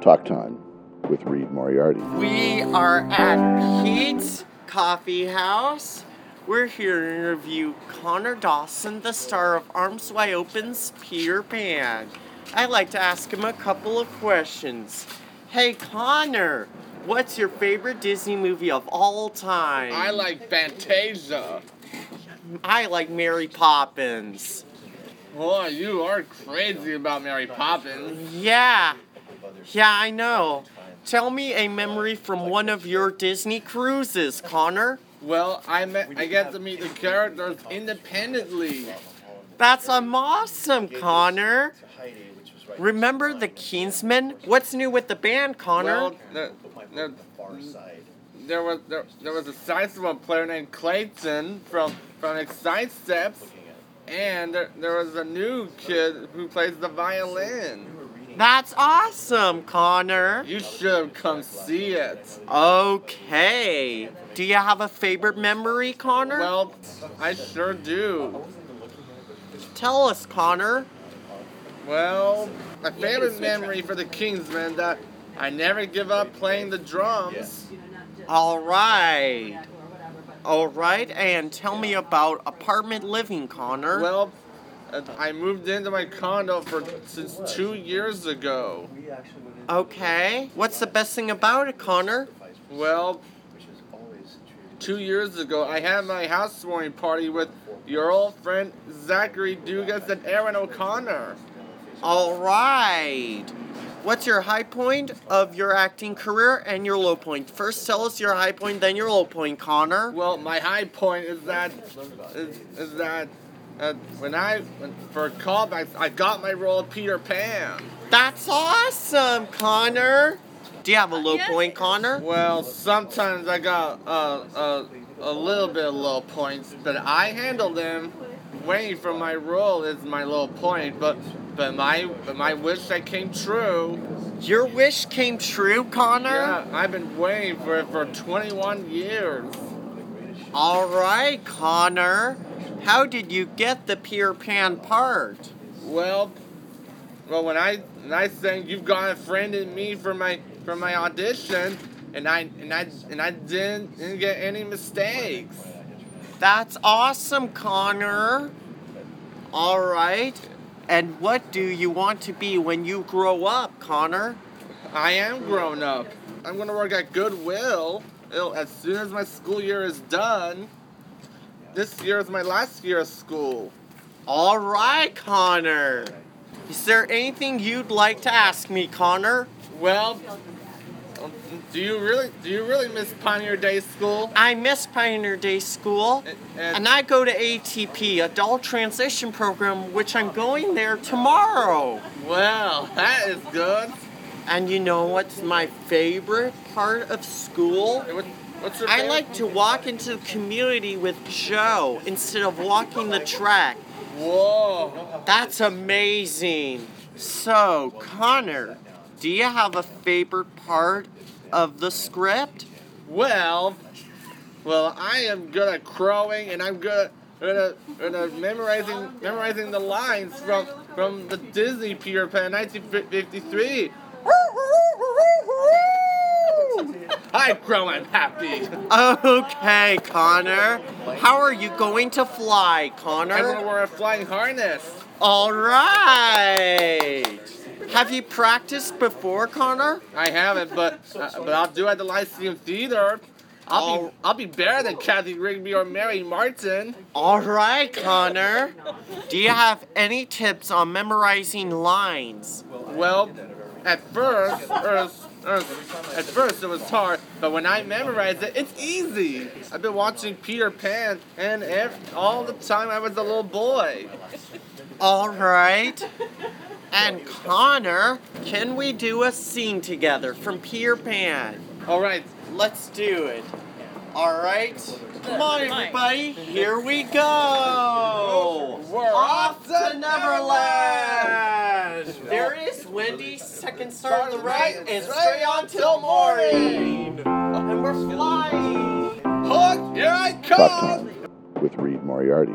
Talk Time with Reed Moriarty. We are at Pete's Coffee House. We're here to interview Connor Dawson, the star of Arms Wide Open's Peter Pan. I'd like to ask him a couple of questions. Hey, Connor, what's your favorite Disney movie of all time? I like Fantasia. I like Mary Poppins. Boy, you are crazy about Mary Poppins. Yeah, yeah, I know. Tell me a memory from one of your Disney cruises, Connor. Well, I met, I got to meet the characters independently. That's awesome, Connor. Remember the Kingsmen? What's new with the band, Connor? Well, there, there, there was there, there was a saxophone player named Clayton from from Excite Steps, and there, there was a new kid who plays the violin. That's awesome, Connor. You should come see it. Okay. Do you have a favorite memory, Connor? Well, I sure do. Tell us, Connor. Well, my favorite memory for the Kingsmen that I never give up playing the drums. All right. All right, and tell me about apartment living, Connor. Well, I moved into my condo for since two years ago. okay. What's the best thing about it, Connor? Well, two years ago, I had my housewarming party with your old friend Zachary Dugas and Aaron O'Connor. All right. What's your high point of your acting career and your low point? First, tell us your high point, then your low point, Connor. Well, my high point is that is, is that uh, when I when, for callbacks, I got my role of Peter Pan. That's awesome, Connor. Do you have a low point, Connor? Well, sometimes I got uh, uh, a little bit of low points, but I handle them. Waiting for my role is my low point, but but my but my wish that came true. Your wish came true, Connor? Yeah, I've been waiting for it for 21 years. All right, Connor. How did you get the Peter Pan part? Well, well when I when I sang "You've Got a Friend in Me" for my for my audition, and I and I and I didn't, didn't get any mistakes. That's awesome, Connor. All right. And what do you want to be when you grow up, Connor? I am grown up. I'm gonna work at Goodwill It'll- as soon as my school year is done. This year is my last year of school. All right, Connor. Is there anything you'd like to ask me, Connor? Well, do you really do you really miss Pioneer Day School? I miss Pioneer Day School, And- and I go to ATP, Adult Transition Program, which I'm going there tomorrow. Well, that is good. And you know what's my favorite part of school? What, what's your I like to walk into the community with Joe instead of walking the track. Whoa. That's amazing. So, Connor, do you have a favorite part of the script? Well, well, I am good at crowing, and I'm good at, at memorizing memorizing the lines from from the Disney Peter Pan 1953. I crow, I'm happy. Okay, Connor. How are you going to fly, Connor? I'm gonna wear a flying harness. All right. Have you practiced before, Connor? I haven't, but uh, but I'll do it at the Lyceum Theater. I'll be I'll be better than Cathy Rigby or Mary Martin. All right, Connor. Do you have any tips on memorizing lines? Well, at first, at first it was hard, but when I memorized it, it's easy. I've been watching Peter Pan, and all the time I was a little boy. All right. And Connor, can we do a scene together from Peter Pan? All right, Let's do it. All right. Come on, everybody. Here we go. We're off off to to Neverland. There is Wendy, second star the right, and straight on till morning. And we're flying. Hook, here I Talk come. Time with Reed Moriarty.